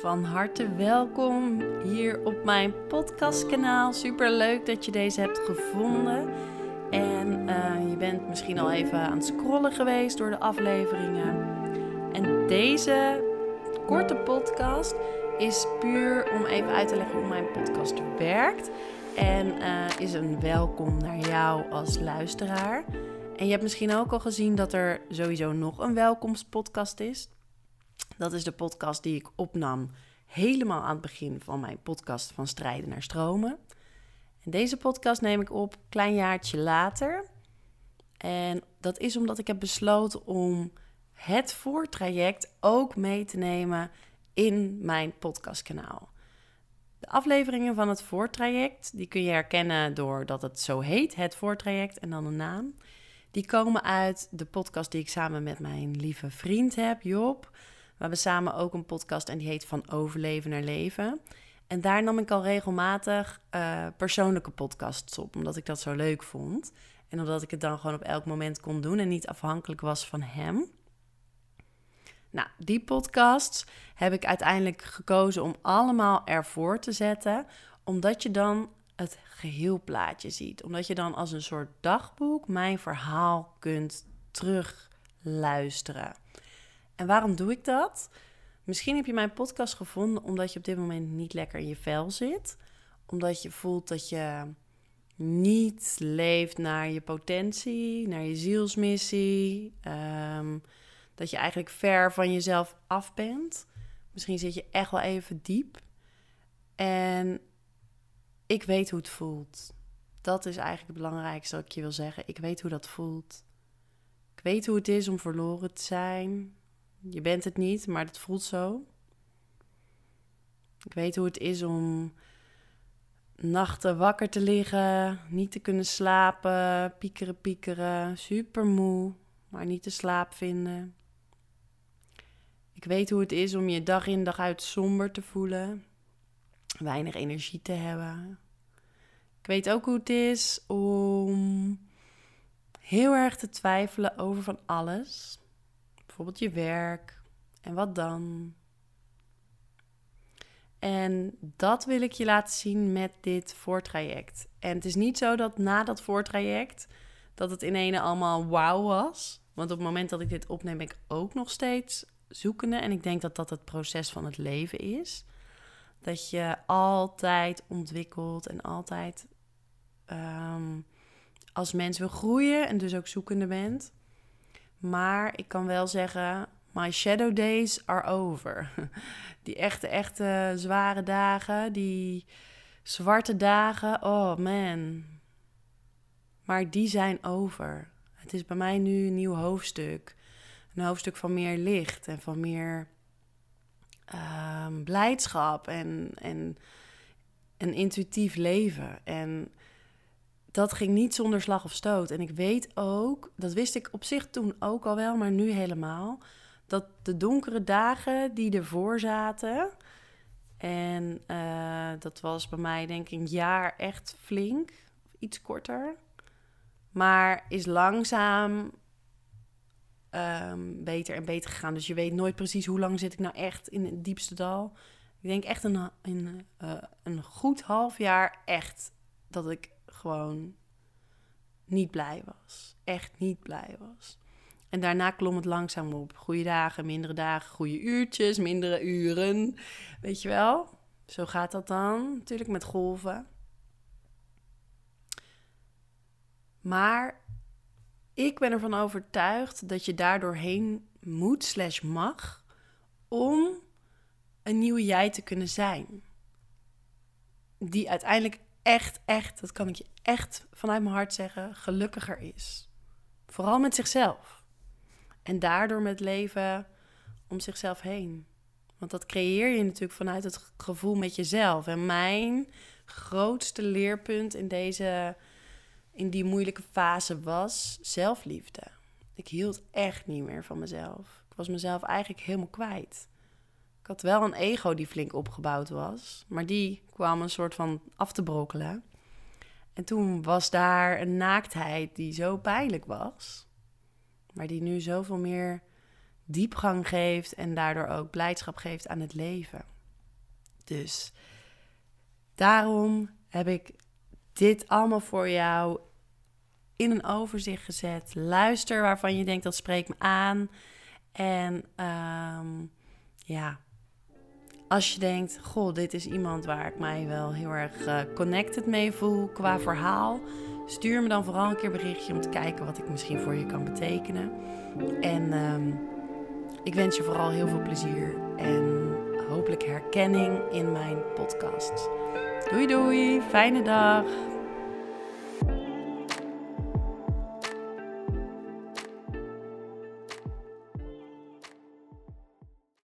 Van harte welkom hier op mijn podcastkanaal. Super leuk dat je deze hebt gevonden. En eh, je bent misschien al even aan het scrollen geweest door de afleveringen. En deze korte podcast is puur om even uit te leggen hoe mijn podcast werkt. En uh, is een welkom naar jou als luisteraar. En je hebt misschien ook al gezien dat er sowieso nog een welkomstpodcast is. Dat is de podcast die ik opnam helemaal aan het begin van mijn podcast van Strijden naar Stromen. En deze podcast neem ik op klein jaartje later. En dat is omdat ik heb besloten om het voortraject ook mee te nemen in mijn podcastkanaal. De afleveringen van het voortraject, die kun je herkennen doordat het zo heet, het voortraject en dan een naam. Die komen uit de podcast die ik samen met mijn lieve vriend heb, Job. We hebben samen ook een podcast en die heet Van Overleven naar Leven. En daar nam ik al regelmatig uh, persoonlijke podcasts op, omdat ik dat zo leuk vond. En omdat ik het dan gewoon op elk moment kon doen en niet afhankelijk was van hem. Nou, die podcasts heb ik uiteindelijk gekozen om allemaal ervoor te zetten, omdat je dan het geheelplaatje ziet. Omdat je dan als een soort dagboek mijn verhaal kunt terugluisteren. En waarom doe ik dat? Misschien heb je mijn podcast gevonden omdat je op dit moment niet lekker in je vel zit. Omdat je voelt dat je niet leeft naar je potentie, naar je zielsmissie. Um, dat je eigenlijk ver van jezelf af bent. Misschien zit je echt wel even diep. En ik weet hoe het voelt. Dat is eigenlijk het belangrijkste wat ik je wil zeggen. Ik weet hoe dat voelt. Ik weet hoe het is om verloren te zijn. Je bent het niet, maar het voelt zo. Ik weet hoe het is om nachten wakker te liggen, niet te kunnen slapen, piekeren, piekeren, super moe, maar niet te slaap vinden. Ik weet hoe het is om je dag in dag uit somber te voelen, weinig energie te hebben. Ik weet ook hoe het is om heel erg te twijfelen over van alles. Bijvoorbeeld je werk en wat dan. En dat wil ik je laten zien met dit voortraject. En het is niet zo dat na dat voortraject dat het in ene allemaal wauw was. Want op het moment dat ik dit opneem, ben ik ook nog steeds zoekende. En ik denk dat dat het proces van het leven is. Dat je altijd ontwikkelt en altijd um, als mens wil groeien en dus ook zoekende bent. Maar ik kan wel zeggen, my shadow days are over. Die echte, echte zware dagen, die zwarte dagen, oh man. Maar die zijn over. Het is bij mij nu een nieuw hoofdstuk. Een hoofdstuk van meer licht en van meer um, blijdschap en, en een intuïtief leven. En dat ging niet zonder slag of stoot. En ik weet ook, dat wist ik op zich toen ook al wel, maar nu helemaal, dat de donkere dagen die ervoor zaten, en uh, dat was bij mij denk ik een jaar echt flink, iets korter, maar is langzaam um, beter en beter gegaan. Dus je weet nooit precies hoe lang zit ik nou echt in het diepste dal. Ik denk echt een, een, uh, een goed half jaar echt dat ik gewoon niet blij was. Echt niet blij was. En daarna klom het langzaam op. Goede dagen, mindere dagen, goede uurtjes, mindere uren. Weet je wel? Zo gaat dat dan. Natuurlijk met golven. Maar ik ben ervan overtuigd dat je daardoor heen moet slash mag om een nieuwe jij te kunnen zijn. Die uiteindelijk echt, echt, dat kan ik je echt vanuit mijn hart zeggen, gelukkiger is. Vooral met zichzelf. En daardoor met leven om zichzelf heen. Want dat creëer je natuurlijk vanuit het gevoel met jezelf. En mijn grootste leerpunt in deze, in die moeilijke fase was zelfliefde. Ik hield echt niet meer van mezelf. Ik was mezelf eigenlijk helemaal kwijt. Had wel een ego die flink opgebouwd was, maar die kwam een soort van af te brokkelen. En toen was daar een naaktheid die zo pijnlijk was, maar die nu zoveel meer diepgang geeft en daardoor ook blijdschap geeft aan het leven. Dus daarom heb ik dit allemaal voor jou in een overzicht gezet. Luister waarvan je denkt dat spreekt me aan. En ehm, ja, als je denkt, goh, dit is iemand waar ik mij wel heel erg uh, connected mee voel qua verhaal. Stuur me dan vooral een keer berichtje om te kijken wat ik misschien voor je kan betekenen. En ehm, ik wens je vooral heel veel plezier en hopelijk herkenning in mijn podcast. Doei doei, fijne dag.